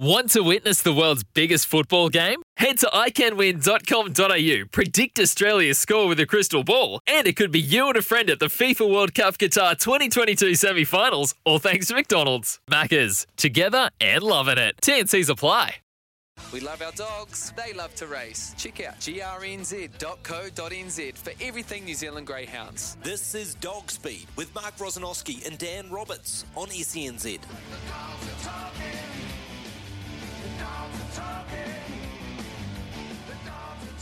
Want to witness the world's biggest football game? Head to iCanWin.com.au, predict Australia's score with a crystal ball, and it could be you and a friend at the FIFA World Cup Qatar 2022 semi finals, all thanks to McDonald's. Maccas, together and loving it. TNC's apply. We love our dogs. They love to race. Check out grnz.co.nz for everything New Zealand Greyhounds. This is Dog Speed with Mark Rosanowski and Dan Roberts on SENZ.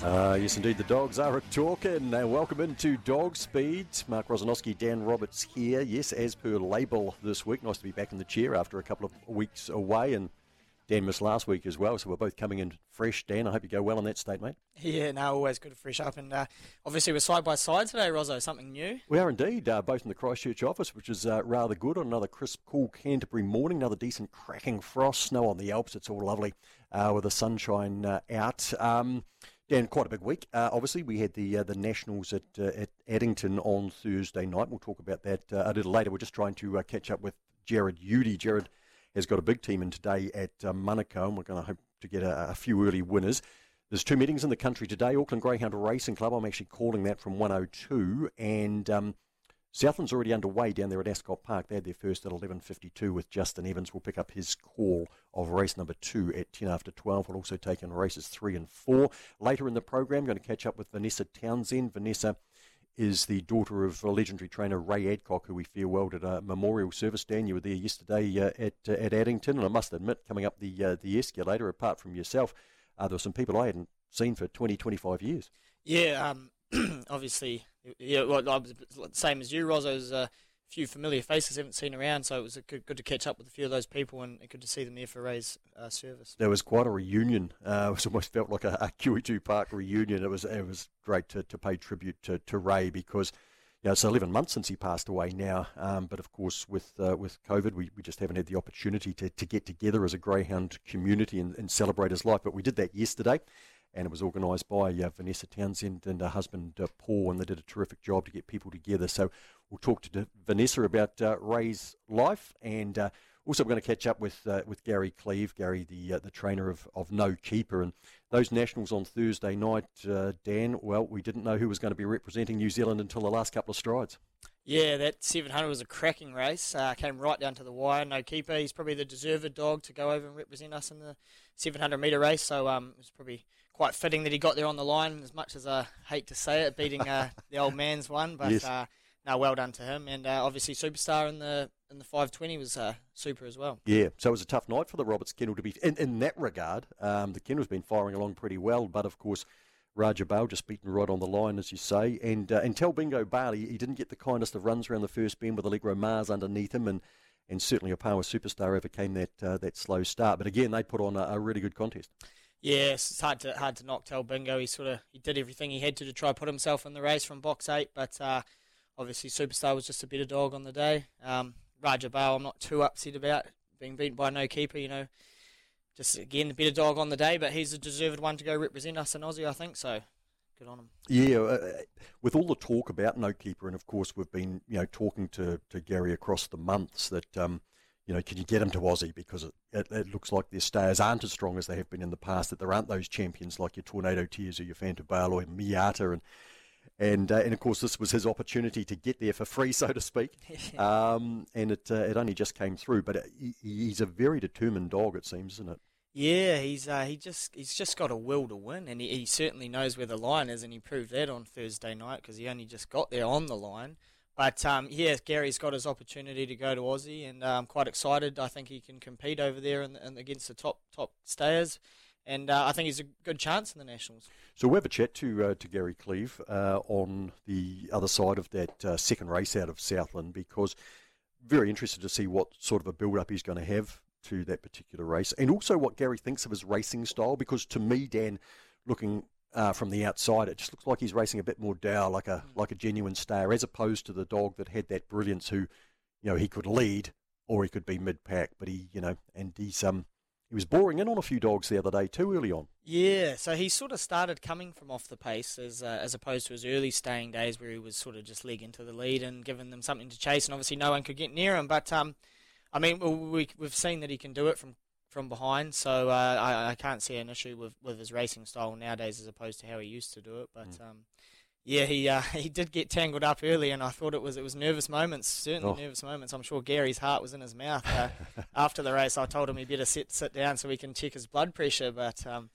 Uh, yes, indeed, the dogs are talking. And welcome into Dog Speed. Mark Rosanowski, Dan Roberts here. Yes, as per label this week. Nice to be back in the chair after a couple of weeks away. And Dan missed last week as well, so we're both coming in fresh. Dan, I hope you go well on that state, mate. Yeah, no, always good to fresh up. And uh, obviously, we're side by side today, Rosso, something new. We are indeed, uh, both in the Christchurch office, which is uh, rather good on another crisp, cool Canterbury morning, another decent cracking frost, snow on the Alps. It's all lovely uh, with the sunshine uh, out. Um, Dan, quite a big week. Uh, obviously, we had the uh, the Nationals at uh, at Addington on Thursday night. We'll talk about that uh, a little later. We're just trying to uh, catch up with Jared Udy. Jared has got a big team in today at uh, Manukau, and we're going to hope to get a, a, few early winners. There's two meetings in the country today. Auckland Greyhound Racing Club. I'm actually calling that from 102, and um, Southland's already underway down there at Ascot Park. They had their first at 11.52 with Justin Evans. We'll pick up his call of race number two at 10 after 12. We'll also take in races three and four. Later in the program, going to catch up with Vanessa Townsend. Vanessa is the daughter of legendary trainer Ray Adcock, who we farewelled at a memorial service. Dan, you were there yesterday uh, at uh, at Addington, and I must admit, coming up the uh, the escalator, apart from yourself, uh, there were some people I hadn't seen for 20, 25 years. Yeah, um, obviously yeah, well, same as you, Roz. a uh, few familiar faces I haven't seen around, so it was good, good, to catch up with a few of those people and good to see them there for Ray's uh, service. There was quite a reunion. Uh, it almost felt like a, a QE2 Park reunion. It was it was great to, to pay tribute to, to Ray because you know, it's 11 months since he passed away now. Um, but of course, with uh, with COVID, we, we just haven't had the opportunity to, to get together as a Greyhound community and, and celebrate his life. But we did that yesterday and it was organised by uh, Vanessa Townsend and her husband uh, Paul, and they did a terrific job to get people together. So we'll talk to Vanessa about uh, Ray's life, and uh, also we're going to catch up with uh, with Gary Cleeve, Gary the uh, the trainer of, of No Keeper, and those nationals on Thursday night. Dan, well, we didn't know who was going to be representing New Zealand until the last couple of strides. Yeah, that 700 was a cracking race. Uh, came right down to the wire. No keeper. He's probably the deserved dog to go over and represent us in the 700 metre race. So um, it was probably quite fitting that he got there on the line. As much as I hate to say it, beating uh, the old man's one, but yes. uh, no, well done to him. And uh, obviously, superstar in the in the 520 was uh, super as well. Yeah, so it was a tough night for the Roberts Kennel to be in, in that regard. Um, the Kennel's been firing along pretty well, but of course. Raja Bale just beaten right on the line, as you say. And uh, and Bingo Bali, he didn't get the kindest of runs around the first bend with Allegro Mars underneath him, and, and certainly a power superstar overcame that uh, that slow start. But again, they put on a, a really good contest. Yes, it's hard to hard to knock Tel Bingo. He sort of he did everything he had to to try put himself in the race from box eight, but uh, obviously Superstar was just a better dog on the day. Um, Raja Bale, I'm not too upset about being beaten by no keeper. You know, just again a better dog on the day, but he's a deserved one to go represent us in Aussie. I think so. Good on him. Yeah, uh, with all the talk about no keeper, and of course we've been you know talking to, to Gary across the months that um, you know, can you get them to Aussie because it, it, it, looks like their stayers aren't as strong as they have been in the past. That there aren't those champions like your Tornado Tears or your Phantom Bale or Miata, and and uh, and of course this was his opportunity to get there for free, so to speak. um, and it uh, it only just came through, but it, he, he's a very determined dog, it seems, isn't it? Yeah, he's uh, he just he's just got a will to win, and he, he certainly knows where the line is, and he proved that on Thursday night because he only just got there on the line. But um, yeah, Gary's got his opportunity to go to Aussie, and I'm um, quite excited. I think he can compete over there and, against the top top stayers, and uh, I think he's a good chance in the nationals. So we have a chat to uh, to Gary Cleeve uh, on the other side of that uh, second race out of Southland because very interested to see what sort of a build up he's going to have to that particular race, and also what Gary thinks of his racing style. Because to me, Dan, looking uh, from the outside, it just looks like he's racing a bit more down, like a like a genuine stayer, as opposed to the dog that had that brilliance. Who, you know, he could lead or he could be mid pack, but he, you know, and he's um he was boring in on a few dogs the other day too early on. Yeah, so he sort of started coming from off the pace as uh, as opposed to his early staying days where he was sort of just leg into the lead and giving them something to chase, and obviously no one could get near him. But um, I mean, we we've seen that he can do it from from behind, so uh, I, I can't see an issue with, with his racing style nowadays as opposed to how he used to do it. But mm. um, yeah, he uh, he did get tangled up early, and I thought it was it was nervous moments, certainly oh. nervous moments. I'm sure Gary's heart was in his mouth uh, after the race. I told him he better sit sit down so we can check his blood pressure, but um,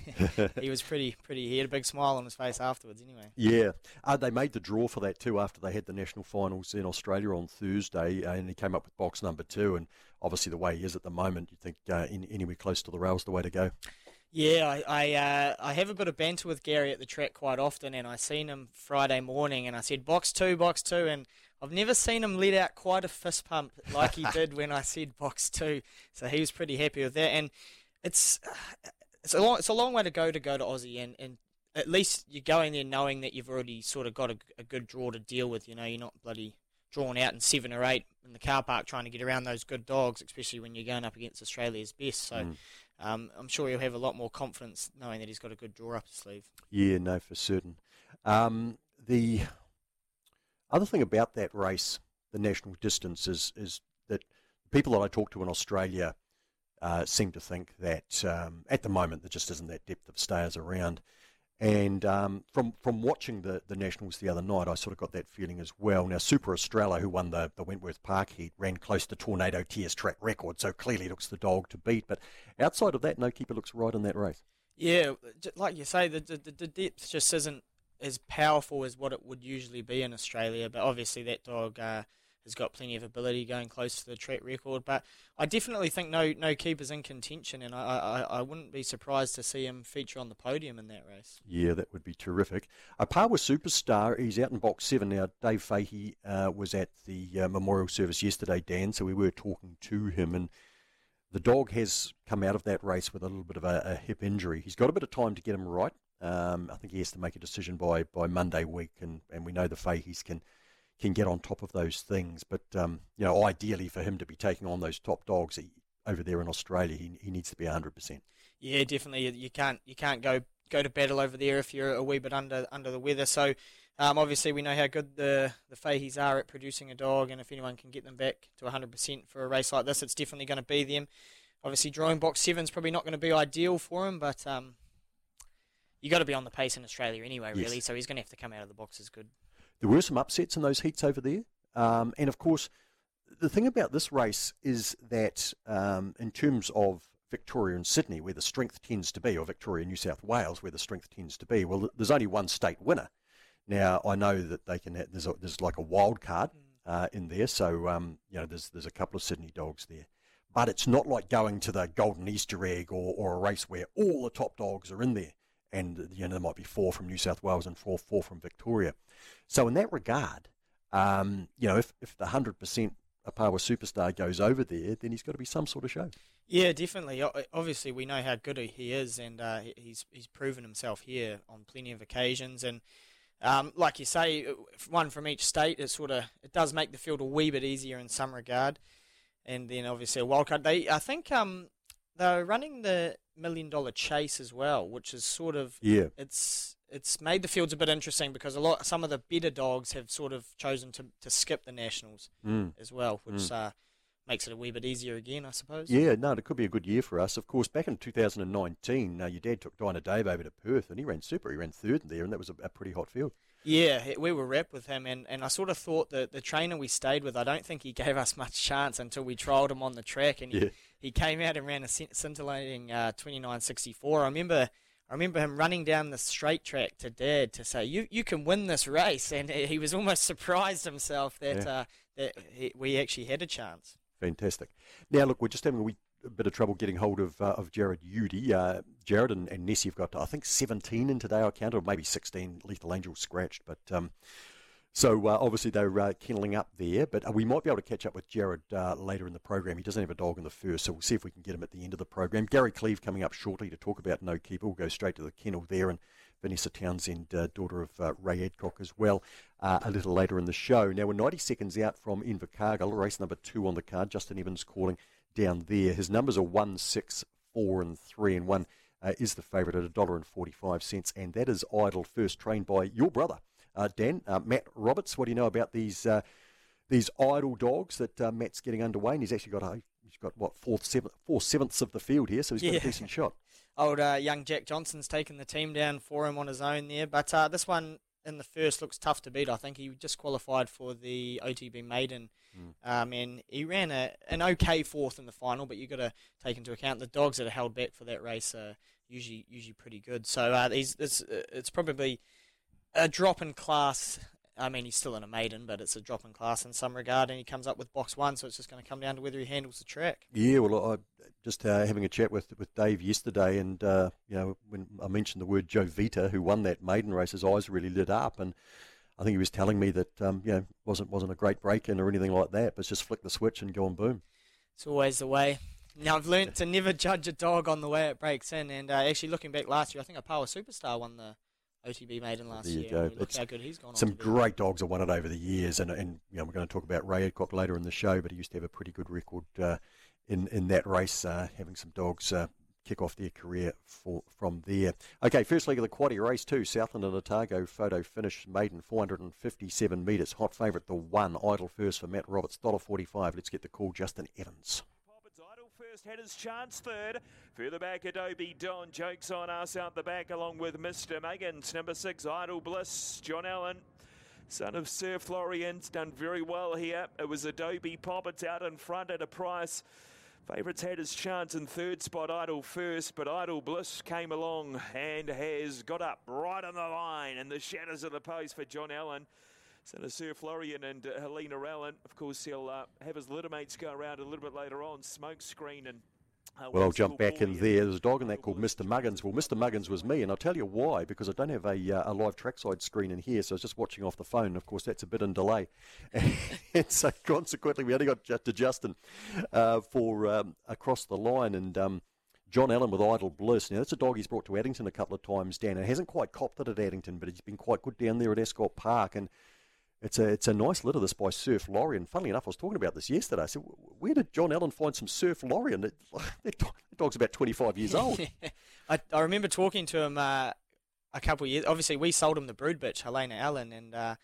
he was pretty pretty. He had a big smile on his face afterwards, anyway. Yeah, uh, they made the draw for that too after they had the national finals in Australia on Thursday, and he came up with box number two. And obviously, the way he is at the moment, you think uh, in, anywhere close to the rails the way to go. Yeah, I I, uh, I have a bit of banter with Gary at the track quite often, and I seen him Friday morning, and I said box two, box two, and I've never seen him let out quite a fist pump like he did when I said box two. So he was pretty happy with that, and it's it's a long it's a long way to go to go to Aussie, and, and at least you're going there knowing that you've already sort of got a, a good draw to deal with. You know, you're not bloody drawn out in seven or eight in the car park trying to get around those good dogs, especially when you're going up against Australia's best. So. Mm um, I'm sure he'll have a lot more confidence knowing that he's got a good draw up his sleeve. Yeah, no, for certain. Um, the other thing about that race, the national distance, is, is that people that I talk to in Australia uh, seem to think that um, at the moment there just isn't that depth of stayers around. And um, from from watching the, the Nationals the other night, I sort of got that feeling as well. Now, Super Estrella, who won the, the Wentworth Park heat, ran close to Tornado Tears track record, so clearly looks the dog to beat. But outside of that, no keeper looks right in that race. Yeah, like you say, the, the, the depth just isn't as powerful as what it would usually be in Australia. But obviously, that dog uh, has got plenty of ability going close to the track record. But I definitely think no no keepers in contention, and I, I, I wouldn't be surprised to see him feature on the podium in that race. Yeah, that would be terrific. A par Superstar, he's out in box seven now. Dave Fahey uh, was at the uh, memorial service yesterday, Dan, so we were talking to him and. The dog has come out of that race with a little bit of a, a hip injury. He's got a bit of time to get him right. Um, I think he has to make a decision by, by Monday week, and, and we know the Faheys can can get on top of those things. But um, you know, ideally for him to be taking on those top dogs he, over there in Australia, he, he needs to be hundred percent. Yeah, definitely. You can't you can't go go to battle over there if you're a wee bit under under the weather. So. Um, obviously, we know how good the the Faheys are at producing a dog, and if anyone can get them back to 100% for a race like this, it's definitely going to be them. Obviously, drawing box seven is probably not going to be ideal for him, but um, you got to be on the pace in Australia anyway, really. Yes. So he's going to have to come out of the box as good there were some upsets in those heats over there. Um, and of course, the thing about this race is that um, in terms of Victoria and Sydney, where the strength tends to be, or Victoria and New South Wales, where the strength tends to be, well, there's only one state winner. Now, I know that they can. Have, there's a, there's like a wild card uh, in there, so um, you know there's there's a couple of Sydney dogs there, but it's not like going to the Golden Easter Egg or, or a race where all the top dogs are in there, and you know there might be four from New South Wales and four four from Victoria. So in that regard, um, you know, if, if the 100% Apawa superstar goes over there, then he's got to be some sort of show. Yeah, definitely. Obviously, we know how good he is, and uh, he's he's proven himself here on plenty of occasions. And um, like you say, uh, one from each state, it sort of it does make the field a wee bit easier in some regard. And then obviously a wild card. They, I think, um, they're running the million dollar chase as well, which is sort of yeah. It's it's made the fields a bit interesting because a lot some of the better dogs have sort of chosen to, to skip the nationals mm. as well, which mm. uh, makes it a wee bit easier again, I suppose. Yeah, no, it could be a good year for us. Of course, back in 2019, uh, your dad took Dinah Dave over to Perth and he ran super. He ran third there, and that was a, a pretty hot field. Yeah, we were rep with him, and, and I sort of thought that the trainer we stayed with, I don't think he gave us much chance until we trialled him on the track, and he, yeah. he came out and ran a scintillating uh, 29.64. I remember I remember him running down the straight track to Dad to say, "You you can win this race," and he was almost surprised himself that yeah. uh, that he, we actually had a chance. Fantastic. Now, look, we're just having a wee a bit of trouble getting hold of uh, of Jared Udy. Uh, Jared and, and Nessie have got, I think, 17 in today. I counted, or maybe 16. Lethal Angel scratched, but um, so uh, obviously they're uh, kenneling up there, but uh, we might be able to catch up with Jared uh, later in the program. He doesn't have a dog in the first, so we'll see if we can get him at the end of the program. Gary Cleeve coming up shortly to talk about no keeper. We'll go straight to the kennel there and Vanessa Townsend, uh, daughter of uh, Ray Adcock, as well, a little later in the show. Now we're 90 seconds out from Invercargill, race number two on the card. Justin Evans calling down there. His numbers are one, six, four, and three, and one is the favourite at a dollar and forty-five cents, and that is Idle First, trained by your brother, uh, Dan uh, Matt Roberts. What do you know about these these idle dogs that Matt's getting underway? And he's actually got a he's got what fourth, seventh, four sevenths of the field here, so he's got a decent shot. Old young Jack Johnson's taken the team down for him on his own there, but this one in the first looks tough to beat. I think he just qualified for the OTB Maiden, mm. um, and he ran a, an okay fourth in the final. But you've got to take into account the dogs that are held back for that race are usually usually pretty good. So uh, he's, it's it's probably a drop in class. I mean, he's still in a maiden, but it's a drop in class in some regard, and he comes up with box one, so it's just going to come down to whether he handles the track. Yeah, well, I just uh, having a chat with with Dave yesterday, and uh, you know when I mentioned the word Jovita, who won that maiden race, his eyes really lit up, and I think he was telling me that um, you know wasn't wasn't a great break in or anything like that, but just flick the switch and go and boom. It's always the way. Now I've learnt to never judge a dog on the way it breaks in, and uh, actually looking back last year, I think a Power Superstar won the OTB maiden last there you year. Go. Look how good he's gone. Some great dogs have won it over the years, and and you know we're going to talk about Ray Adcock later in the show, but he used to have a pretty good record uh, in in that race, uh, having some dogs uh, kick off their career for, from there. Okay, first leg of the quaddy race two, Southland and Otago photo finish maiden 457 metres. Hot favourite the one, idle first for Matt Roberts, $1.45. Let's get the call, Justin Evans first, had chance third. Further back, Adobe Don jokes on us out the back along with Mr. Muggins. Number six, Idle Bliss, John Allen. Son of Surf Lorian's done very well here. It was Adobe Pop. Poppets out in front at a price. Favourites had his chance in third spot, Idle first, but Idle Bliss came along and has got up right on the line in the shadows of the post for John Allen. So Surf Lorian and uh, Helena Allen, of course, he'll uh, have his littermates go around a little bit later on, smoke screen and uh, well, I'll jump back in there. There's a dog in that called Mr. Muggins. Well, Mr. Muggins was me, and I'll tell you why, because I don't have a, uh, a live trackside screen in here, so I was just watching off the phone. Of course, that's a bit in delay. and so, consequently, we only got to Justin uh, for um, across the line, and um, John Allen with Idle Bliss. Now, that's a dog he's brought to Addington a couple of times, Dan. It hasn't quite copped it at Addington, but he's been quite good down there at Ascot Park, and it's a it's a nice litter this by Surf Lorian. Funnily enough, I was talking about this yesterday. I said, where did John Allen find some Surf Lorian? That, that dog's about 25 years old. I, I remember talking to him uh, a couple of years. Obviously, we sold him the brood bitch, Helena Allen, and uh,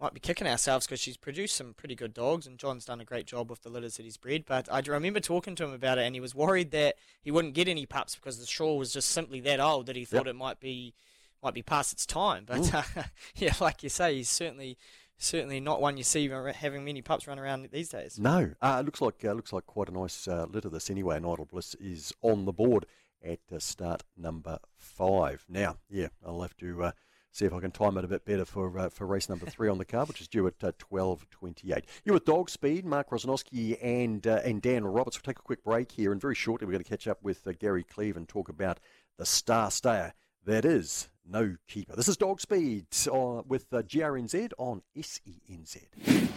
might be kicking ourselves because she's produced some pretty good dogs, and John's done a great job with the litters that he's bred. But I remember talking to him about it, and he was worried that he wouldn't get any pups because the straw was just simply that old that he thought yep. it might be might be past its time. But uh, yeah, like you say, he's certainly certainly not one you see having many pups run around these days. No, uh, looks like uh, looks like quite a nice uh, litter. This anyway, and Bliss is on the board at start number five. Now, yeah, I'll have to uh, see if I can time it a bit better for uh, for race number three on the card, which is due at uh, twelve twenty eight. You're with Dog Speed, Mark Rosanowski and and Dan Roberts. We'll take a quick break here, and very shortly we're going to catch up with Gary Cleeve and talk about the star stayer that is no keeper. This is Dog Speed uh, with uh, GRNZ on SENZ.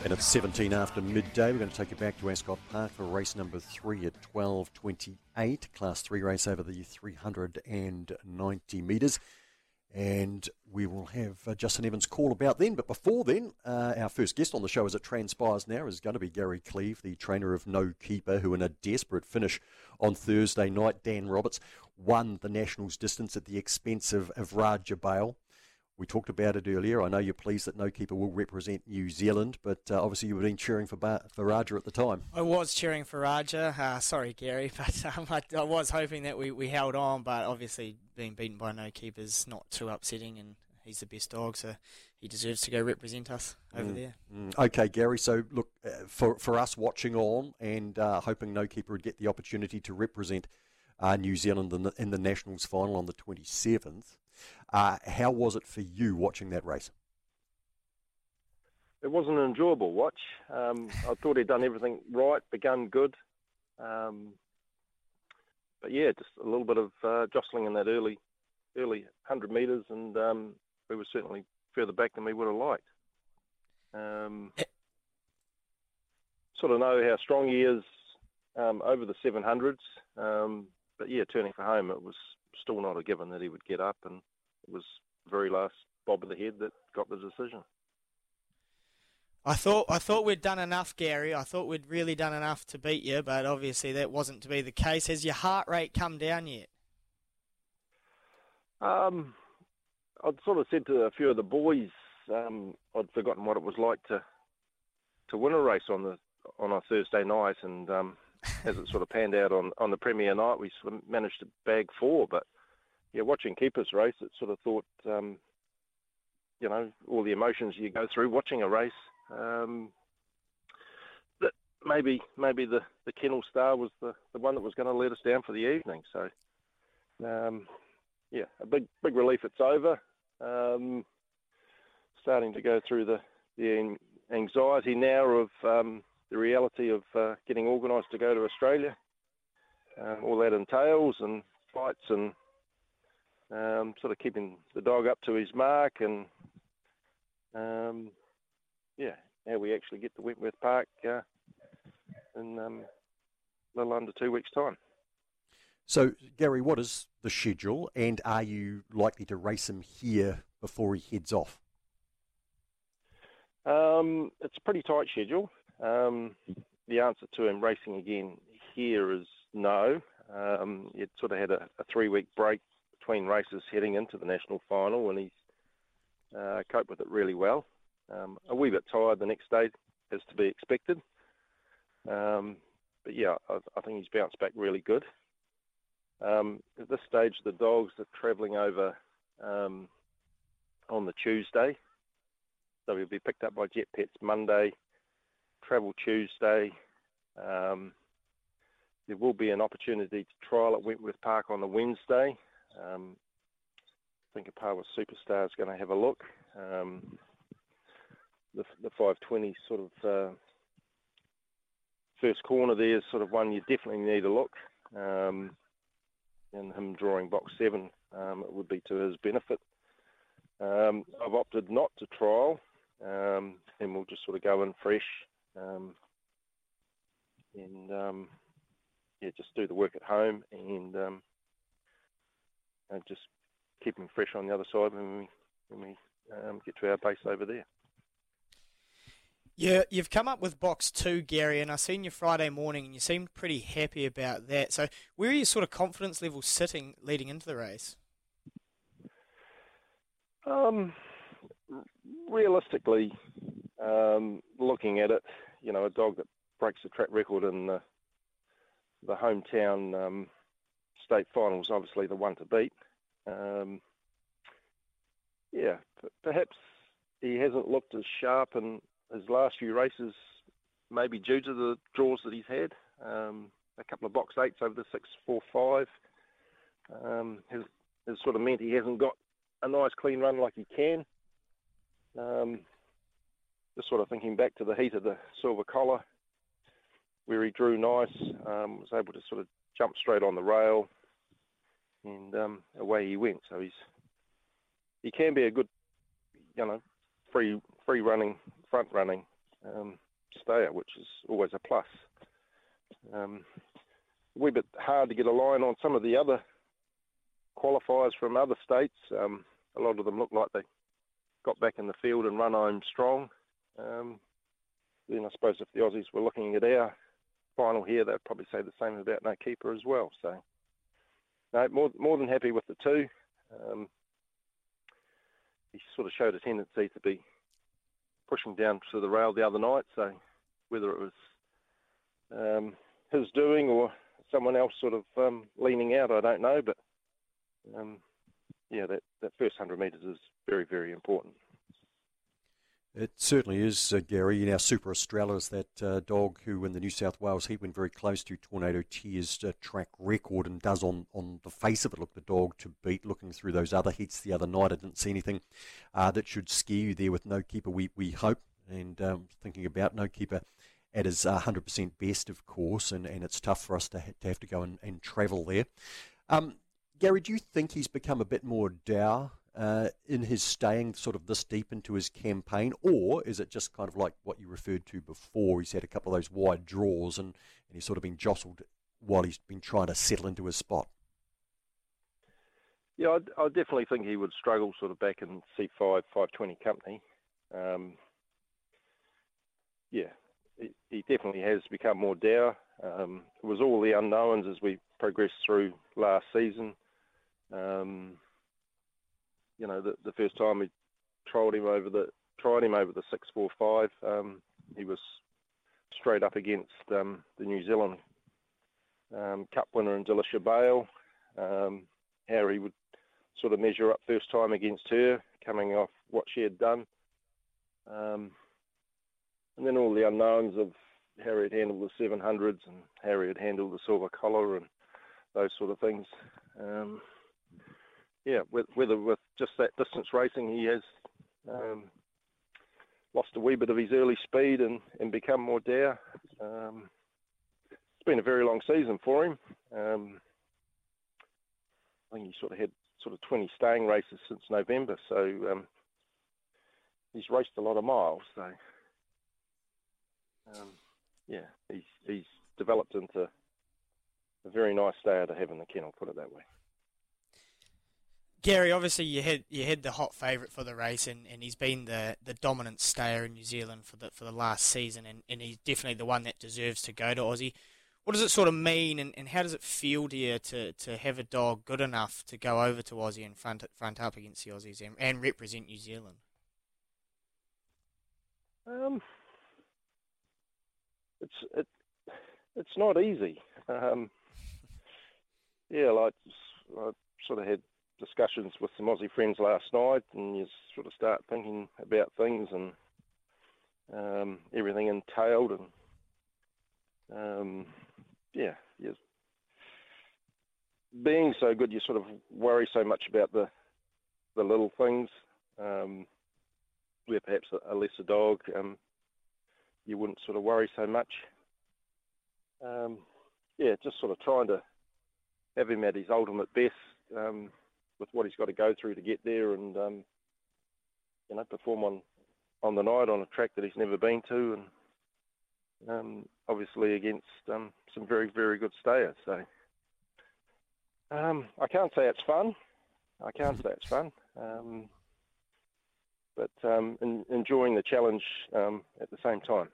And it's 17 after midday. We're going to take you back to Ascot Park for race number three at 12.28. Class 3 race over the 390 metres. And we will have uh, Justin Evans call about then. But before then, uh, our first guest on the show, as it transpires now, is going to be Gary Cleeve, the trainer of No Keeper, who, in a desperate finish on Thursday night, Dan Roberts won the Nationals distance at the expense of, of Raja Bale. We talked about it earlier. I know you're pleased that no keeper will represent New Zealand, but uh, obviously you were been cheering for, ba- for Raja at the time. I was cheering for Raja. Uh, sorry, Gary, but um, I, I, was hoping that we, we held on, but obviously being beaten by no keeper is not too upsetting, and he's the best dog, so he deserves to go represent us over mm, there. Mm. Okay, Gary. So look, uh, for for us watching on and uh, hoping no keeper would get the opportunity to represent uh, New Zealand in the, in the Nationals final on the 27th. Uh, how was it for you watching that race? It wasn't an enjoyable watch. Um, I thought he'd done everything right, begun good. Um, but yeah, just a little bit of uh, jostling in that early, early 100 metres, and um, we were certainly further back than we would have liked. Um, sort of know how strong he is um, over the 700s. Um, but yeah, turning for home, it was still not a given that he would get up, and it was very last bob of the head that got the decision. I thought I thought we'd done enough, Gary. I thought we'd really done enough to beat you, but obviously that wasn't to be the case. Has your heart rate come down yet? Um, I'd sort of said to a few of the boys, um, I'd forgotten what it was like to to win a race on the on a Thursday night, and um, as it sort of panned out on, on the premiere night, we sort of managed to bag four. But yeah, watching Keeper's race, it sort of thought, um, you know, all the emotions you go through watching a race. Um, that maybe maybe the, the Kennel Star was the, the one that was going to let us down for the evening. So um, yeah, a big big relief it's over. Um, starting to go through the the anxiety now of um, the reality of uh, getting organised to go to Australia, um, all that entails, and flights and um, sort of keeping the dog up to his mark, and um, yeah, how we actually get to Wentworth Park uh, in um, a little under two weeks' time. So, Gary, what is the schedule, and are you likely to race him here before he heads off? Um, it's a pretty tight schedule. Um, the answer to him racing again here is no. Um, it sort of had a, a three-week break between races heading into the national final, and he's uh, coped with it really well. Um, a wee bit tired the next day, as to be expected. Um, but yeah, I, I, think he's bounced back really good. Um, at this stage, the dogs are travelling over um, on the Tuesday. So he'll be picked up by Jetpets Monday, travel Tuesday. Um, there will be an opportunity to trial at Wentworth Park on the Wednesday. Um, I think a par with Superstar is going to have a look. Um, the, the 520 sort of uh, first corner there is sort of one you definitely need a look. Um, and him drawing box seven, um, it would be to his benefit. Um, I've opted not to trial um, and we'll just sort of go in fresh um, and um, yeah, just do the work at home and, um, and just keep them fresh on the other side when we when we um, get to our base over there. Yeah, you've come up with box two, Gary, and I seen you Friday morning, and you seemed pretty happy about that. So, where are your sort of confidence levels sitting leading into the race? Um, realistically, um, looking at it, you know, a dog that breaks the track record in the, the hometown um, state finals, obviously the one to beat. Um, yeah, perhaps he hasn't looked as sharp in his last few races, maybe due to the draws that he's had. Um, a couple of box eights over the six, four, five um, has, has sort of meant he hasn't got a nice clean run like he can. Um, just sort of thinking back to the heat of the silver collar, where he drew nice, um, was able to sort of jump straight on the rail, and um, away he went. So he's he can be a good, you know, free free running, front running um, stayer, which is always a plus. Um, a wee bit hard to get a line on some of the other qualifiers from other states. Um, a lot of them look like they got back in the field and run home strong. Um, then I suppose if the Aussies were looking at our final here, they'd probably say the same about no keeper as well. So, no, more more than happy with the two. Um, he sort of showed a tendency to be pushing down to the rail the other night. So, whether it was um, his doing or someone else sort of um, leaning out, I don't know. But um, yeah, that, that first 100 metres is very, very important. It certainly is, uh, Gary. Now, Super Estrella is that uh, dog who, in the New South Wales heat, went very close to Tornado Tears' uh, track record and does, on, on the face of it, look the dog to beat. Looking through those other heats the other night, I didn't see anything uh, that should scare you there with no keeper, we, we hope. And um, thinking about no keeper at his 100% uh, best, of course, and, and it's tough for us to, ha- to have to go and, and travel there. Um, Gary, do you think he's become a bit more dour uh, in his staying sort of this deep into his campaign, or is it just kind of like what you referred to before? He's had a couple of those wide draws and, and he's sort of been jostled while he's been trying to settle into his spot. Yeah, I, I definitely think he would struggle sort of back in C5, 520 company. Um, yeah, he, he, definitely has become more dour. Um, it was all the unknowns as we progressed through last season. Um, you know, the, the first time we tried him over the tried him over the six four five, um, he was straight up against um, the New Zealand um, Cup winner in Delisha Bale. Um, Harry would sort of measure up first time against her, coming off what she had done. Um, and then all the unknowns of Harry had handled the 700s and Harry had handled the silver collar and those sort of things. Um, yeah, whether with just that distance racing, he has um, lost a wee bit of his early speed and, and become more dour. Um, it's been a very long season for him. Um, I think he sort of had sort of 20 staying races since November, so um, he's raced a lot of miles. So um, yeah, he's he's developed into a very nice stayer to have in the kennel. Put it that way. Gary, obviously you had you had the hot favourite for the race, and, and he's been the, the dominant stayer in New Zealand for the for the last season, and, and he's definitely the one that deserves to go to Aussie. What does it sort of mean, and, and how does it feel to you to, to have a dog good enough to go over to Aussie and front front up against the Aussies and, and represent New Zealand? Um, it's it, it's not easy. Um, yeah, like I sort of had discussions with some Aussie friends last night, and you sort of start thinking about things and um, everything entailed, and um, yeah, yes. Being so good, you sort of worry so much about the the little things. Um, where perhaps a, a lesser dog, um, you wouldn't sort of worry so much. Um, yeah, just sort of trying to have him at his ultimate best. Um, with what he's got to go through to get there, and um, you know, perform on on the night on a track that he's never been to, and um, obviously against um, some very very good stayers. So um, I can't say it's fun. I can't say it's fun, um, but um, in, enjoying the challenge at the same time.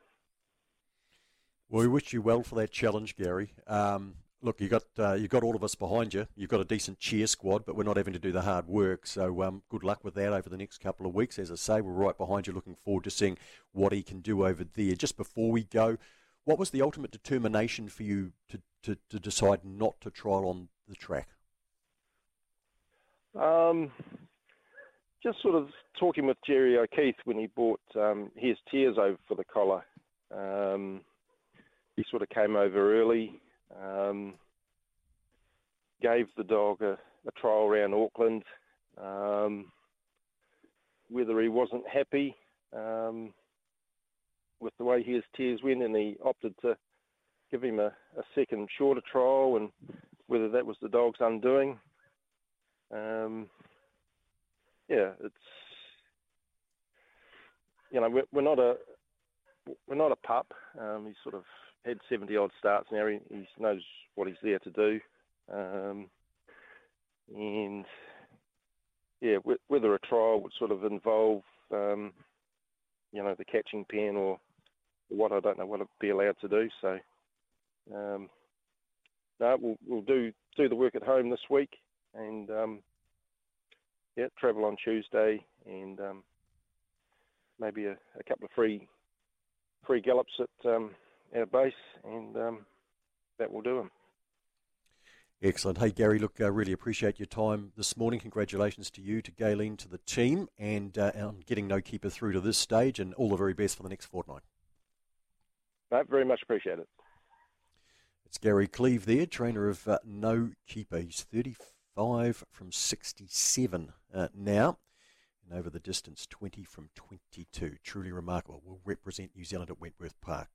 Well, we wish you well for that challenge, Gary. Um, look, you got uh, you got all of us behind you. You've got a decent cheer squad, but we're not having to do the hard work. So um, good luck with that over the next couple of weeks. As I say, we're right behind you, looking forward to seeing what he can do over there. Just before we go, what was the ultimate determination for you to, to, to decide not to trial on the track? Um, just sort of talking with Jerry O'Keefe when he bought um, his tears over for the collar. Um, he sort of came over early um, gave the dog a, a trial around Auckland. Um, whether he wasn't happy um, with the way his tears went, and he opted to give him a, a, second shorter trial, and whether that was the dog's undoing. Um, yeah, it's you know we're, we're, not a we're not a pup. Um, he's sort of had 70 odd starts now. He, he knows what he's there to do. Um, and yeah, whether a trial would sort of involve, um, you know, the catching pen or what, I don't know what it'd be allowed to do. So, um, no, we'll, we'll do do the work at home this week, and um, yeah, travel on Tuesday, and um, maybe a, a, couple of free free gallops at um, our base, and um, that will do them. Excellent. Hey, Gary, look, I uh, really appreciate your time this morning. Congratulations to you, to Galen, to the team, and uh, on getting No Keeper through to this stage, and all the very best for the next fortnight. No, very much appreciate it. It's Gary Cleeve there, trainer of uh, No Keeper. He's 35 from 67 uh, now, and over the distance, 20 from 22. Truly remarkable. Will represent New Zealand at Wentworth Park.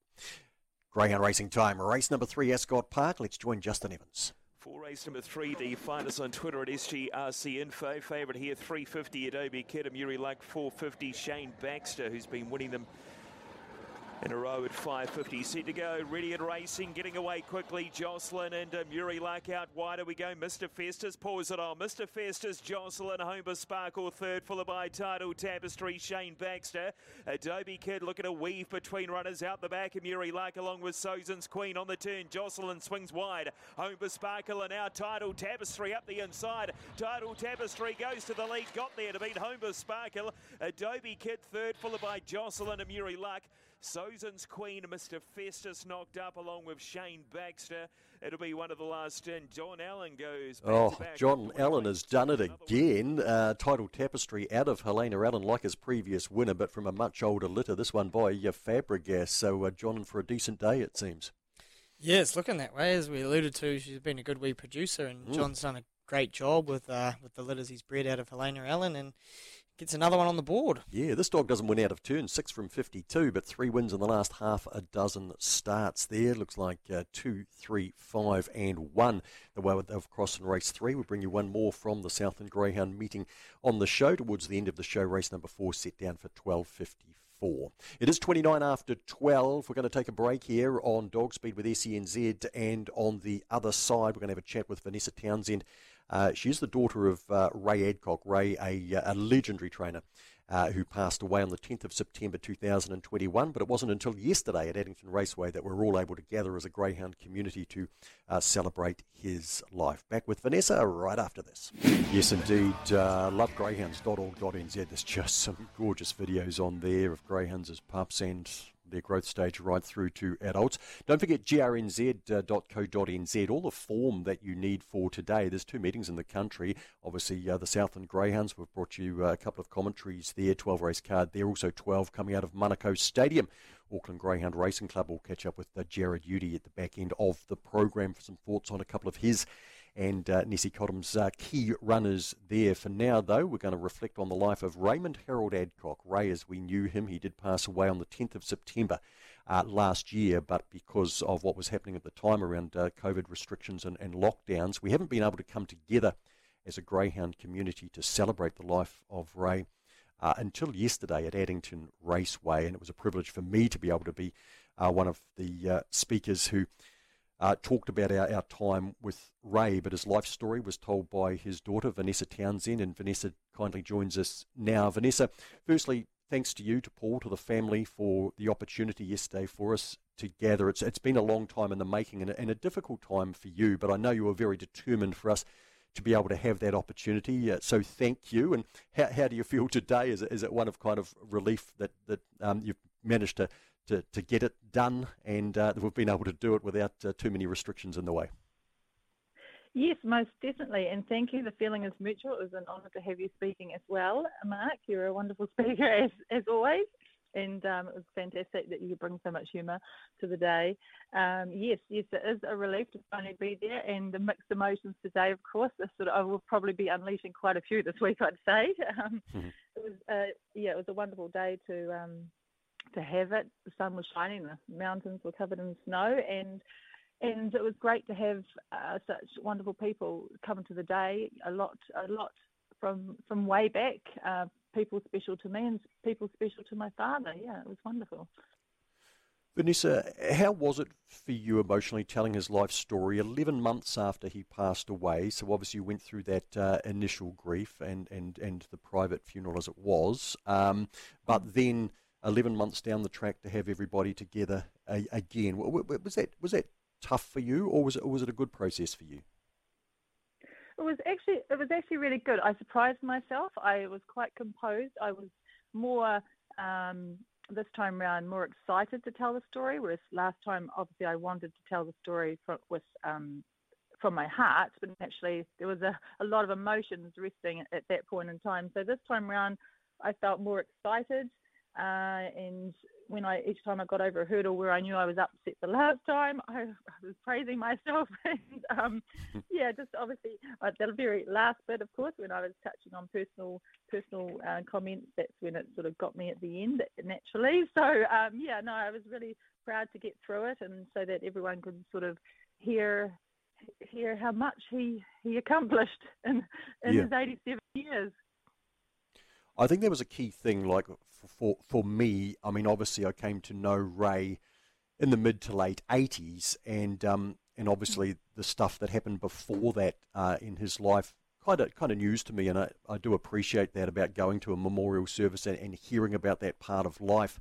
Greyhound Racing Time, race number three, Ascot Park. Let's join Justin Evans. For race number three, the find us on Twitter at SGRC Info. Favourite here, 350 Adobe Kedem, Yuri Luck, 450 Shane Baxter, who's been winning them in a row at 5.50. Set to go, ready and racing, getting away quickly. Jocelyn and uh, Murray Luck out wide. we go. Mr. Festus pause it on. Mr. Festus, Jocelyn, Homer Sparkle third, followed by Title Tapestry, Shane Baxter. Adobe Kid looking to weave between runners out the back. Murray Luck along with Susan's Queen on the turn. Jocelyn swings wide. Homer Sparkle and now Title Tapestry up the inside. Title Tapestry goes to the lead. Got there to beat Homer Sparkle. Adobe Kid third, followed by Jocelyn and Murray Luck. Susan's Queen, Mr. Festus knocked up along with Shane Baxter. It'll be one of the last ten. John Allen goes. oh, John Allen has done it again. Uh, title Tapestry out of Helena Allen, like his previous winner, but from a much older litter. This one by uh, Fabregas. So, uh, John, for a decent day, it seems. Yeah, it's looking that way. As we alluded to, she's been a good wee producer, and mm. John's done a great job with uh, with the litters he's bred out of Helena Allen, and Gets another one on the board. Yeah, this dog doesn't win out of turn, six from 52, but three wins in the last half a dozen starts there. Looks like uh, two, three, five, and one. The way they've crossed in race three. We'll bring you one more from the Southland Greyhound meeting on the show towards the end of the show. Race number four set down for 12.54. It is 29 after 12. We're going to take a break here on Dog Speed with SENZ, and on the other side, we're going to have a chat with Vanessa Townsend uh, she's the daughter of uh, Ray Adcock. Ray, a, uh, a legendary trainer. Uh, who passed away on the 10th of September 2021. But it wasn't until yesterday at Addington Raceway that we are all able to gather as a greyhound community to uh, celebrate his life. Back with Vanessa right after this. Yes, indeed. Uh, lovegreyhounds.org.nz. There's just some gorgeous videos on there of greyhounds as pups and their growth stage right through to adults. Don't forget grnz.co.nz, all the form that you need for today. There's two meetings in the country. Obviously, uh, the Southland Greyhounds, we've brought you uh, a couple of commentaries there, 12 race card there, also 12 coming out of Manukau Stadium. Auckland Greyhound Racing Club will catch up with uh, Jared Udy at the back end of the program for some thoughts on a couple of his and uh, Nessie Cottam's uh, key runners there. For now, though, we're going to reflect on the life of Raymond Harold Adcock. Ray, as we knew him, he did pass away on the 10th of September. Uh, last year, but because of what was happening at the time around uh, COVID restrictions and, and lockdowns, we haven't been able to come together as a greyhound community to celebrate the life of Ray uh, until yesterday at Addington Raceway, and it was a privilege for me to be able to be uh, one of the uh, speakers who uh, talked about our, our time with Ray, but his life story was told by his daughter, Vanessa Townsend, and Vanessa kindly joins us now. Vanessa, firstly, thanks to you, to Paul, to the family for the opportunity yesterday for us to gather. It's, it's been a long time in the making and a, and a difficult time for you, but I know you were very determined for us to be able to have that opportunity. Uh, so thank you. And how, how do you feel today? Is it, is it one of kind of relief that, that um, you've managed to to, to get it done, and uh, we've been able to do it without uh, too many restrictions in the way. Yes, most definitely. And thank you. The feeling is mutual. It was an honour to have you speaking as well, Mark. You're a wonderful speaker as, as always. And um, it was fantastic that you bring so much humour to the day. Um, yes, yes, it is a relief to finally be there, and the mixed emotions today, of course. Sort of, I will probably be unleashing quite a few this week, I'd say. Um, mm-hmm. It was, uh, yeah, it was a wonderful day to um, to have it. The sun was shining, the mountains were covered in snow, and and it was great to have uh, such wonderful people come to the day. A lot, a lot from from way back. Uh, people special to me and people special to my father. Yeah, it was wonderful. Vanessa, how was it for you emotionally telling his life story 11 months after he passed away? So, obviously, you went through that uh, initial grief and, and, and the private funeral as it was. Um, but then 11 months down the track to have everybody together again. Was that was that tough for you, or was it was it a good process for you? It was actually it was actually really good. I surprised myself. I was quite composed. I was more um, this time around more excited to tell the story, whereas last time obviously I wanted to tell the story from, with um, from my heart, but actually there was a, a lot of emotions resting at, at that point in time. So this time around, I felt more excited. Uh, and when I each time I got over a hurdle where I knew I was upset the last time, I, I was praising myself. and um, yeah, just obviously uh, the very last bit, of course, when I was touching on personal personal uh, comments, that's when it sort of got me at the end naturally. So um, yeah, no, I was really proud to get through it, and so that everyone could sort of hear hear how much he he accomplished in in yeah. his 87 years. I think there was a key thing. Like for, for me, I mean, obviously, I came to know Ray in the mid to late '80s, and um, and obviously the stuff that happened before that uh, in his life kind of kind of news to me, and I, I do appreciate that about going to a memorial service and, and hearing about that part of life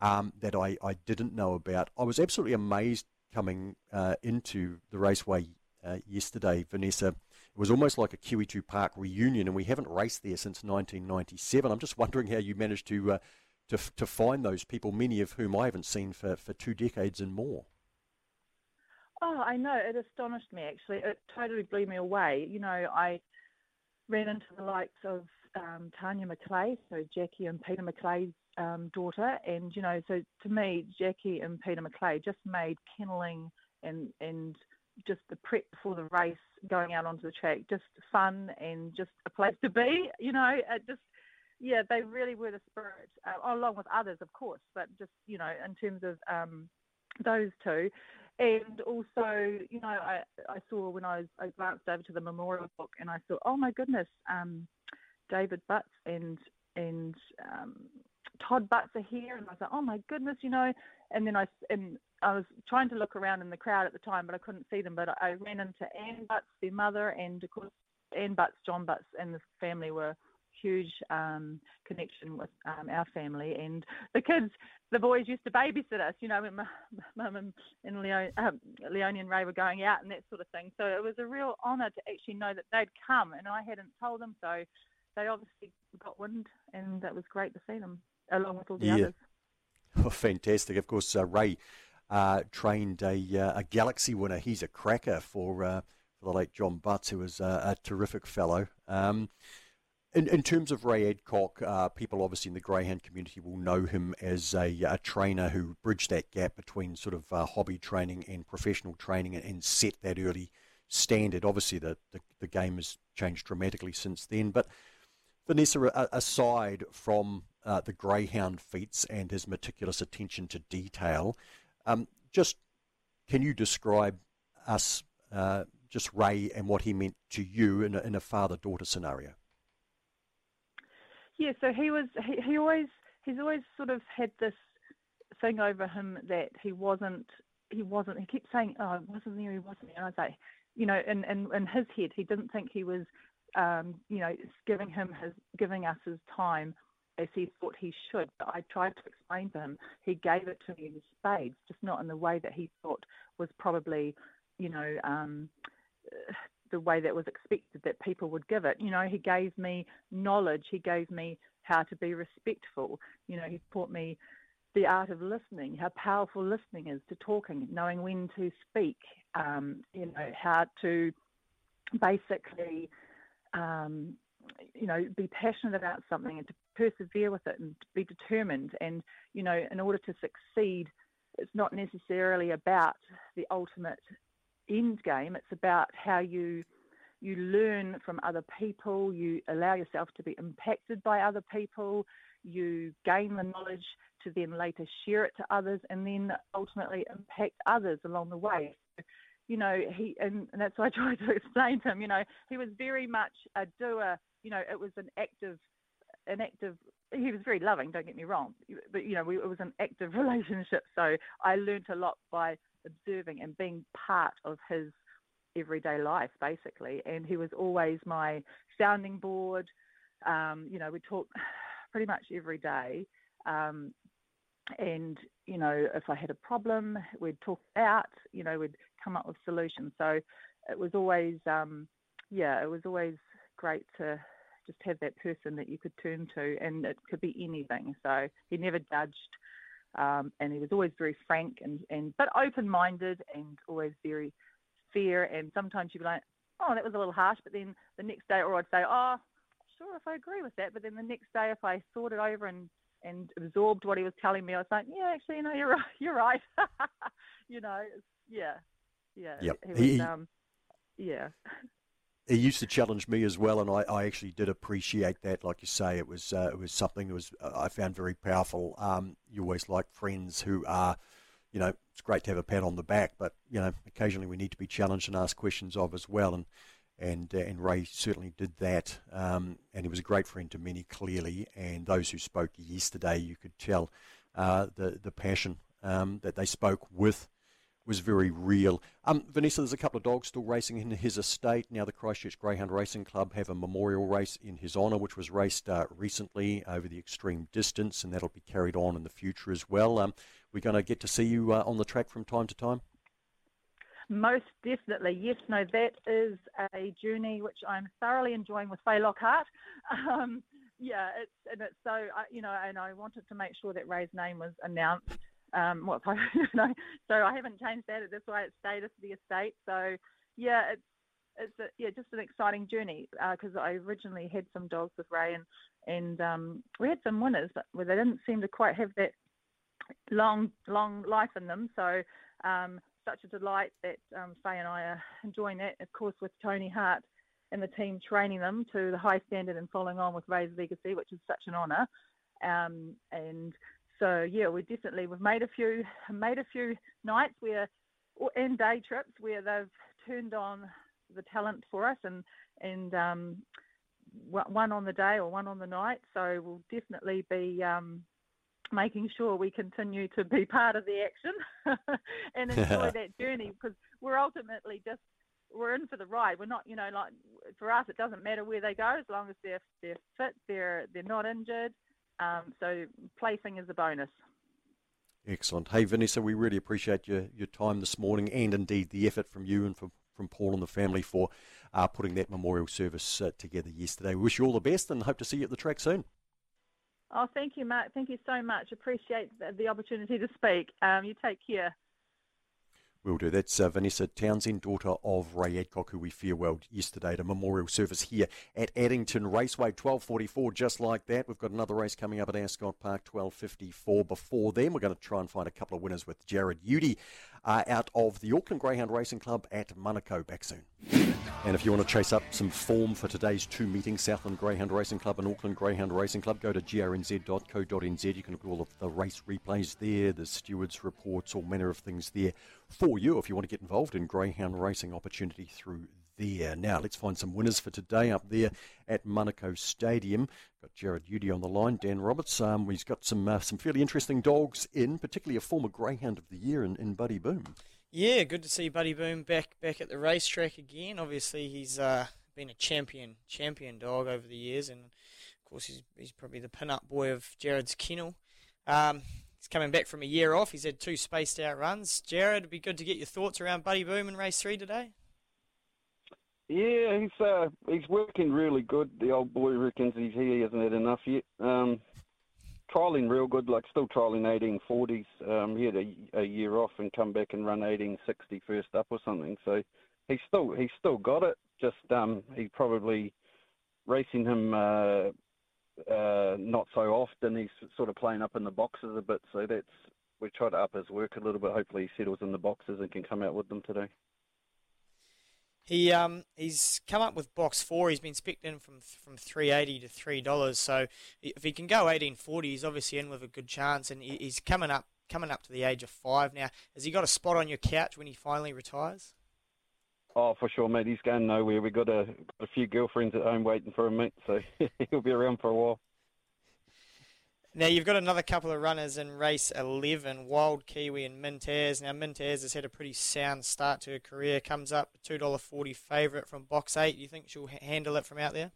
um, that I, I didn't know about. I was absolutely amazed coming uh, into the raceway uh, yesterday, Vanessa. It was almost like a QE2 Park reunion, and we haven't raced there since 1997. I'm just wondering how you managed to uh, to to find those people, many of whom I haven't seen for, for two decades and more. Oh, I know. It astonished me actually. It totally blew me away. You know, I ran into the likes of um, Tanya Macleay, so Jackie and Peter Macleay's um, daughter, and you know, so to me, Jackie and Peter Macleay just made kenneling and and just the prep for the race, going out onto the track, just fun and just a place to be. You know, just yeah, they really were the spirit, uh, along with others, of course, but just you know, in terms of um, those two. And also, you know, I, I saw when I was I glanced over to the memorial book and I thought, oh my goodness, um, David Butts and and um, Todd Butts are here, and I was like, oh my goodness, you know. And then I and I was trying to look around in the crowd at the time, but I couldn't see them. But I ran into Ann Butts, their mother, and of course Ann Butts, John Butts, and the family were huge um, connection with um, our family. And the kids, the boys used to babysit us, you know, when my mum and, and Leo, um, Leonie and Ray were going out and that sort of thing. So it was a real honour to actually know that they'd come, and I hadn't told them. So they obviously got wind, and that was great to see them along with all the yeah. others. Oh, fantastic! Of course, uh, Ray uh, trained a, uh, a Galaxy winner. He's a cracker for uh, for the late John Butts, who was uh, a terrific fellow. Um, in, in terms of Ray Adcock, uh, people obviously in the greyhound community will know him as a, a trainer who bridged that gap between sort of uh, hobby training and professional training and, and, set that early standard. Obviously, the, the, the, game has changed dramatically since then. But Vanessa, aside from uh, the greyhound feats and his meticulous attention to detail, um, just can you describe us, uh, just Ray, and what he meant to you in a, in a father-daughter scenario? Yeah, so he was he, he always he's always sort of had this thing over him that he wasn't he wasn't he kept saying, Oh, I wasn't there, he wasn't there. And I like you know, in, in, in his head he didn't think he was um, you know, giving him his giving us his time as he thought he should. But I tried to explain to him he gave it to me in spades, just not in the way that he thought was probably, you know, um, the way that was expected that people would give it. You know, he gave me knowledge, he gave me how to be respectful. You know, he taught me the art of listening, how powerful listening is to talking, knowing when to speak, um, you know, how to basically, um, you know, be passionate about something and to persevere with it and be determined. And, you know, in order to succeed, it's not necessarily about the ultimate end game. It's about how you you learn from other people. You allow yourself to be impacted by other people. You gain the knowledge to then later share it to others, and then ultimately impact others along the way. you know, he and, and that's what I tried to explain to him. You know, he was very much a doer. You know, it was an active, an active he was very loving, don't get me wrong, but you know, we, it was an active relationship. So I learnt a lot by observing and being part of his everyday life, basically. And he was always my sounding board. Um, you know, we talked pretty much every day. Um, and, you know, if I had a problem, we'd talk out, you know, we'd come up with solutions. So it was always, um, yeah, it was always great to just have that person that you could turn to, and it could be anything. So he never judged. Um, and he was always very frank and, and but open-minded and always very fair. And sometimes you'd be like, oh, that was a little harsh. But then the next day, or I'd say, oh, sure, if I agree with that. But then the next day, if I thought it over and and absorbed what he was telling me, I was like, yeah, actually, you know, you're right. You're right. you know, yeah, yeah. Yep. He was, he, um, yeah. he used to challenge me as well, and I, I actually did appreciate that. Like you say, it was uh, it was something that was uh, I found very powerful. Um, you always like friends who are, you know, it's great to have a pat on the back, but you know, occasionally we need to be challenged and asked questions of as well. And and uh, and Ray certainly did that. Um, and he was a great friend to many, clearly. And those who spoke yesterday, you could tell uh, the the passion um, that they spoke with was very real. Um, Vanessa, there's a couple of dogs still racing in his estate. Now, the Christchurch Greyhound Racing Club have a memorial race in his honour, which was raced uh, recently over the extreme distance, and that'll be carried on in the future as well. Um, we're going to get to see you uh, on the track from time to time. Most definitely, yes. No, that is a journey which I'm thoroughly enjoying with Faye Lockhart. Um, yeah, it's and it's so you know, and I wanted to make sure that Ray's name was announced. Um, know, so I haven't changed that. That's why it's status of the estate. So yeah, it's it's a, yeah just an exciting journey because uh, I originally had some dogs with Ray and and um, we had some winners, but where they didn't seem to quite have that long long life in them. So um, such a delight that um, Faye and I are enjoying that. Of course, with Tony Hart and the team training them to the high standard and following on with Ray's legacy, which is such an honour. Um, and so yeah, we definitely we've made a few made a few nights where and day trips where they've turned on the talent for us and and um, one on the day or one on the night. So we'll definitely be um, making sure we continue to be part of the action and enjoy that journey because we're ultimately just we're in for the ride. We're not, you know, like for us, it doesn't matter where they go as long as they're they're fit, they're they're not injured. Um, so placing is a bonus. Excellent. Hey Vanessa, we really appreciate your your time this morning and indeed the effort from you and from from Paul and the family for uh, putting that memorial service uh, together yesterday. We wish you all the best and hope to see you at the track soon. Oh, thank you, Mark. Thank you so much. Appreciate the, the opportunity to speak. Um, you take care. Will do. That's uh, Vanessa Townsend, daughter of Ray Adcock, who we farewelled yesterday at a memorial service here at Addington Raceway, 12.44, just like that. We've got another race coming up at Ascot Park, 12.54. Before then, we're going to try and find a couple of winners with Jared Udy uh, out of the Auckland Greyhound Racing Club at Manukau. Back soon. And if you want to chase up some form for today's two meetings, Southland Greyhound Racing Club and Auckland Greyhound Racing Club, go to grnz.co.nz. You can look at all of the race replays there, the stewards' reports, all manner of things there for you if you want to get involved in greyhound racing opportunity through there. Now, let's find some winners for today up there at Manukau Stadium. Got Jared Udy on the line, Dan Roberts. Um, he's got some uh, some fairly interesting dogs in, particularly a former Greyhound of the Year in, in Buddy Boom. Yeah, good to see Buddy Boom back back at the racetrack again. Obviously, he's uh, been a champion champion dog over the years, and of course, he's he's probably the pin-up boy of Jared's kennel. Um, he's coming back from a year off. He's had two spaced out runs. Jared, it'd be good to get your thoughts around Buddy Boom in race three today. Yeah, he's uh, he's working really good. The old boy reckons he's he hasn't had enough yet. Um, trialing real good, like still trialing 1840s. Um, he had a, a year off and come back and run 1860 first up or something. So he's still he's still got it. Just um, he's probably racing him uh, uh, not so often. He's sort of playing up in the boxes a bit. So that's we try to up his work a little bit. Hopefully he settles in the boxes and can come out with them today. He um he's come up with box four. He's been specced in from from three eighty to three dollars. So if he can go eighteen forty, he's obviously in with a good chance, and he's coming up coming up to the age of five now. Has he got a spot on your couch when he finally retires? Oh, for sure, mate. He's going nowhere. We got a a few girlfriends at home waiting for him, mate. So he'll be around for a while. Now you've got another couple of runners in race 11, Wild Kiwi and Mintaz. Now Mintaz has had a pretty sound start to her career. Comes up two dollar forty favourite from box eight. You think she'll handle it from out there?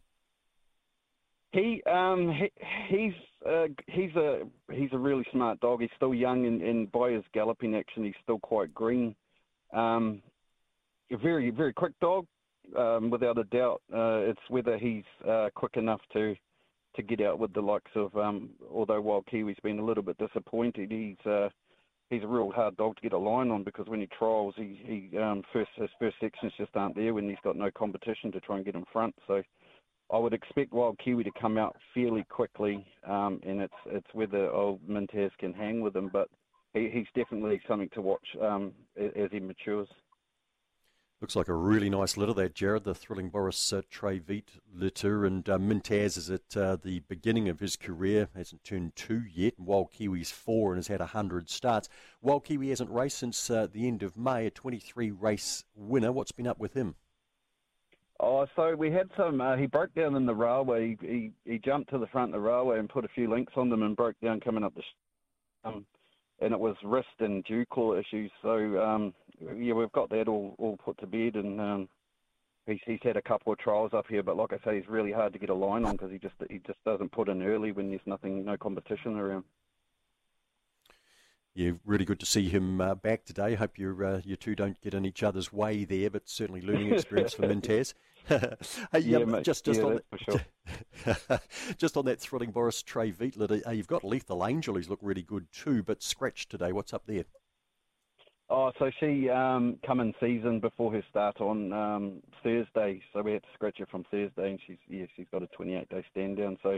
He um he, he's uh, he's a he's a really smart dog. He's still young and, and by his galloping action, he's still quite green. Um, a very very quick dog, um, without a doubt. Uh, it's whether he's uh, quick enough to to get out with the likes of. Um, although Wild Kiwi's been a little bit disappointed, he's uh, he's a real hard dog to get a line on because when he trials, he he um, first his first sections just aren't there when he's got no competition to try and get in front. So. I would expect Wild Kiwi to come out fairly quickly, um, and it's it's whether old Mintaz can hang with him, but he, he's definitely something to watch um, as he matures. Looks like a really nice litter there, Jared, the thrilling Boris uh, Trevitt litter. And uh, Mintaz is at uh, the beginning of his career, hasn't turned two yet. Wild Kiwi's four and has had 100 starts. Wild Kiwi hasn't raced since uh, the end of May, a 23 race winner. What's been up with him? Oh, so we had some. Uh, he broke down in the railway. He, he he jumped to the front of the railway and put a few links on them and broke down coming up the. Sh- um, and it was wrist and dew claw issues. So um, yeah, we've got that all all put to bed, and um, he's he's had a couple of trials up here. But like I say, he's really hard to get a line on because he just he just doesn't put in early when there's nothing, no competition around. Yeah, really good to see him uh, back today. Hope you uh, you two don't get in each other's way there, but certainly learning experience for Mintaz. hey, Yeah, um, mate. just just Yeah, on that, just on that thrilling Boris Trey Veetler, uh, you've got Lethal Angel, who's looked really good too, but scratched today. What's up there? Oh, so she um, come in season before her start on um, Thursday, so we had to scratch her from Thursday, and she's yeah she's got a 28 day stand down. So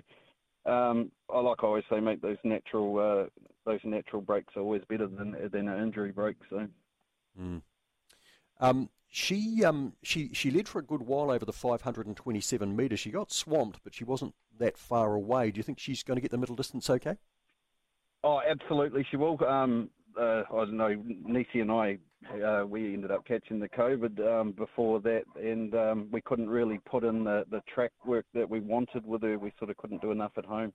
um, I like I always say, mate, those natural uh, those natural breaks are always better than than an injury break. So Mm. Um, she um, she she led for a good while over the 527 metres. She got swamped, but she wasn't that far away. Do you think she's going to get the middle distance okay? oh, absolutely, she will. Um, uh, I don't know, Nisi and I, uh, we ended up catching the COVID um, before that, and um, we couldn't really put in the, the track work that we wanted with her. We sort of couldn't do enough at home.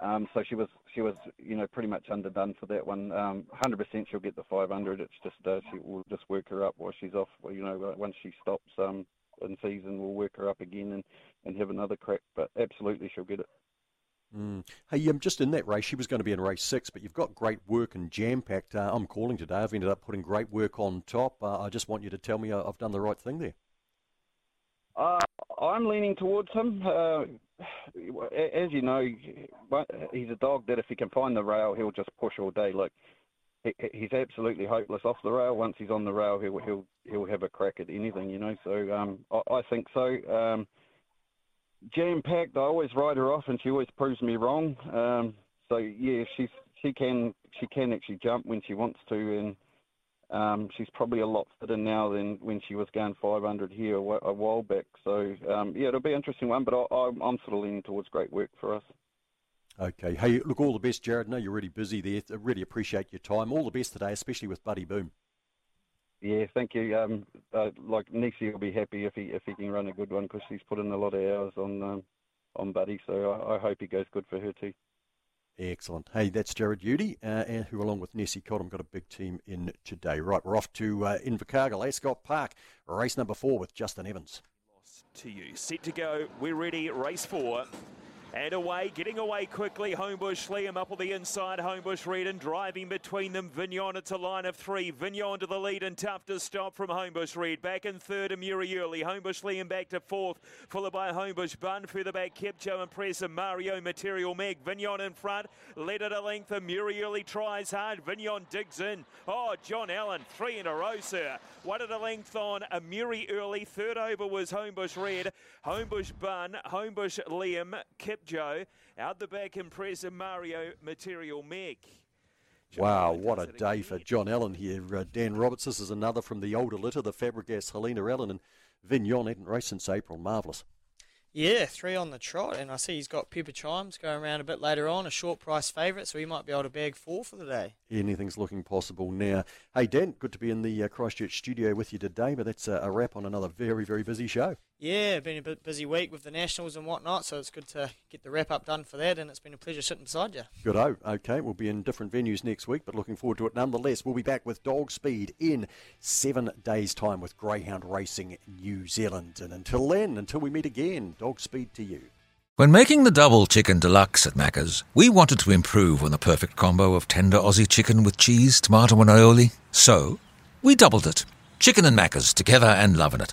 Um, so she was she was you know pretty much underdone for that one. Um, 100% she'll get the 500. It's just uh, she will just work her up while she's off. You know uh, once she stops um, in season, we'll work her up again and, and have another crack. But absolutely she'll get it. Mm. Hey, um, just in that race, she was going to be in race six, but you've got great work and jam packed. Uh, I'm calling today. I've ended up putting great work on top. Uh, I just want you to tell me I- I've done the right thing there. Uh, I'm leaning towards him. Uh, as you know, he's a dog that if he can find the rail, he'll just push all day. Look, he's absolutely hopeless off the rail. Once he's on the rail, he'll he'll he'll have a crack at anything, you know. So um, I, I think so. Um, jam packed. I always ride her off, and she always proves me wrong. Um, so yeah, she's she can she can actually jump when she wants to, and um, she's probably a lot fitter now than when she was going 500 here a, while back. So um, yeah, it'll be an interesting one, but I, I'm, I'm sort of leaning towards great work for us. Okay. Hey, look, all the best, Jared. I know you're really busy there. I really appreciate your time. All the best today, especially with Buddy Boom. Yeah, thank you. Um, uh, like Nixie will be happy if he if he can run a good one because she's put in a lot of hours on um, on Buddy. So I, I hope he goes good for her too. Excellent. Hey, that's Jared Udy, uh, who, along with Nessie Cottam, got a big team in today. Right, we're off to uh, Invercargill, Ascot Park, race number four with Justin Evans. to you. Set to go. We're ready. Race four. And away, getting away quickly. Homebush Liam up on the inside. Homebush Redden driving between them. Vignon, a line of three. Vignon to the lead and tough to stop from Homebush Reed. Back in third, Amuri Early. Homebush Liam back to fourth, followed by Homebush Bun. Further back, Kipcho and Pressa. Mario Material Meg. Vignon in front. Led at a length. Amuri Early tries hard. Vignon digs in. Oh, John Allen, three in a row, sir. One at a length on Amuri Early. Third over was Homebush Red. Homebush Bun. Homebush Liam. Kipjo. Out the back, Impressive Mario Material Meg. Wow, what a day for John Allen here. Uh, Dan Roberts, this is another from the older litter, the Fabregas, Helena Allen, and Vignon hadn't raced since April. Marvellous. Yeah, three on the trot, and I see he's got Pepper Chimes going around a bit later on, a short price favourite, so he might be able to bag four for the day. Anything's looking possible now. Hey, Dan, good to be in the uh, Christchurch studio with you today, but that's uh, a wrap on another very, very busy show. Yeah, been a bit busy week with the Nationals and whatnot, so it's good to get the wrap up done for that, and it's been a pleasure sitting beside you. Good oh, okay. We'll be in different venues next week, but looking forward to it nonetheless. We'll be back with Dog Speed in seven days' time with Greyhound Racing New Zealand. And until then, until we meet again, Dog Speed to you. When making the double chicken deluxe at Macca's, we wanted to improve on the perfect combo of tender Aussie chicken with cheese, tomato, and aioli. So, we doubled it. Chicken and Macca's together and loving it.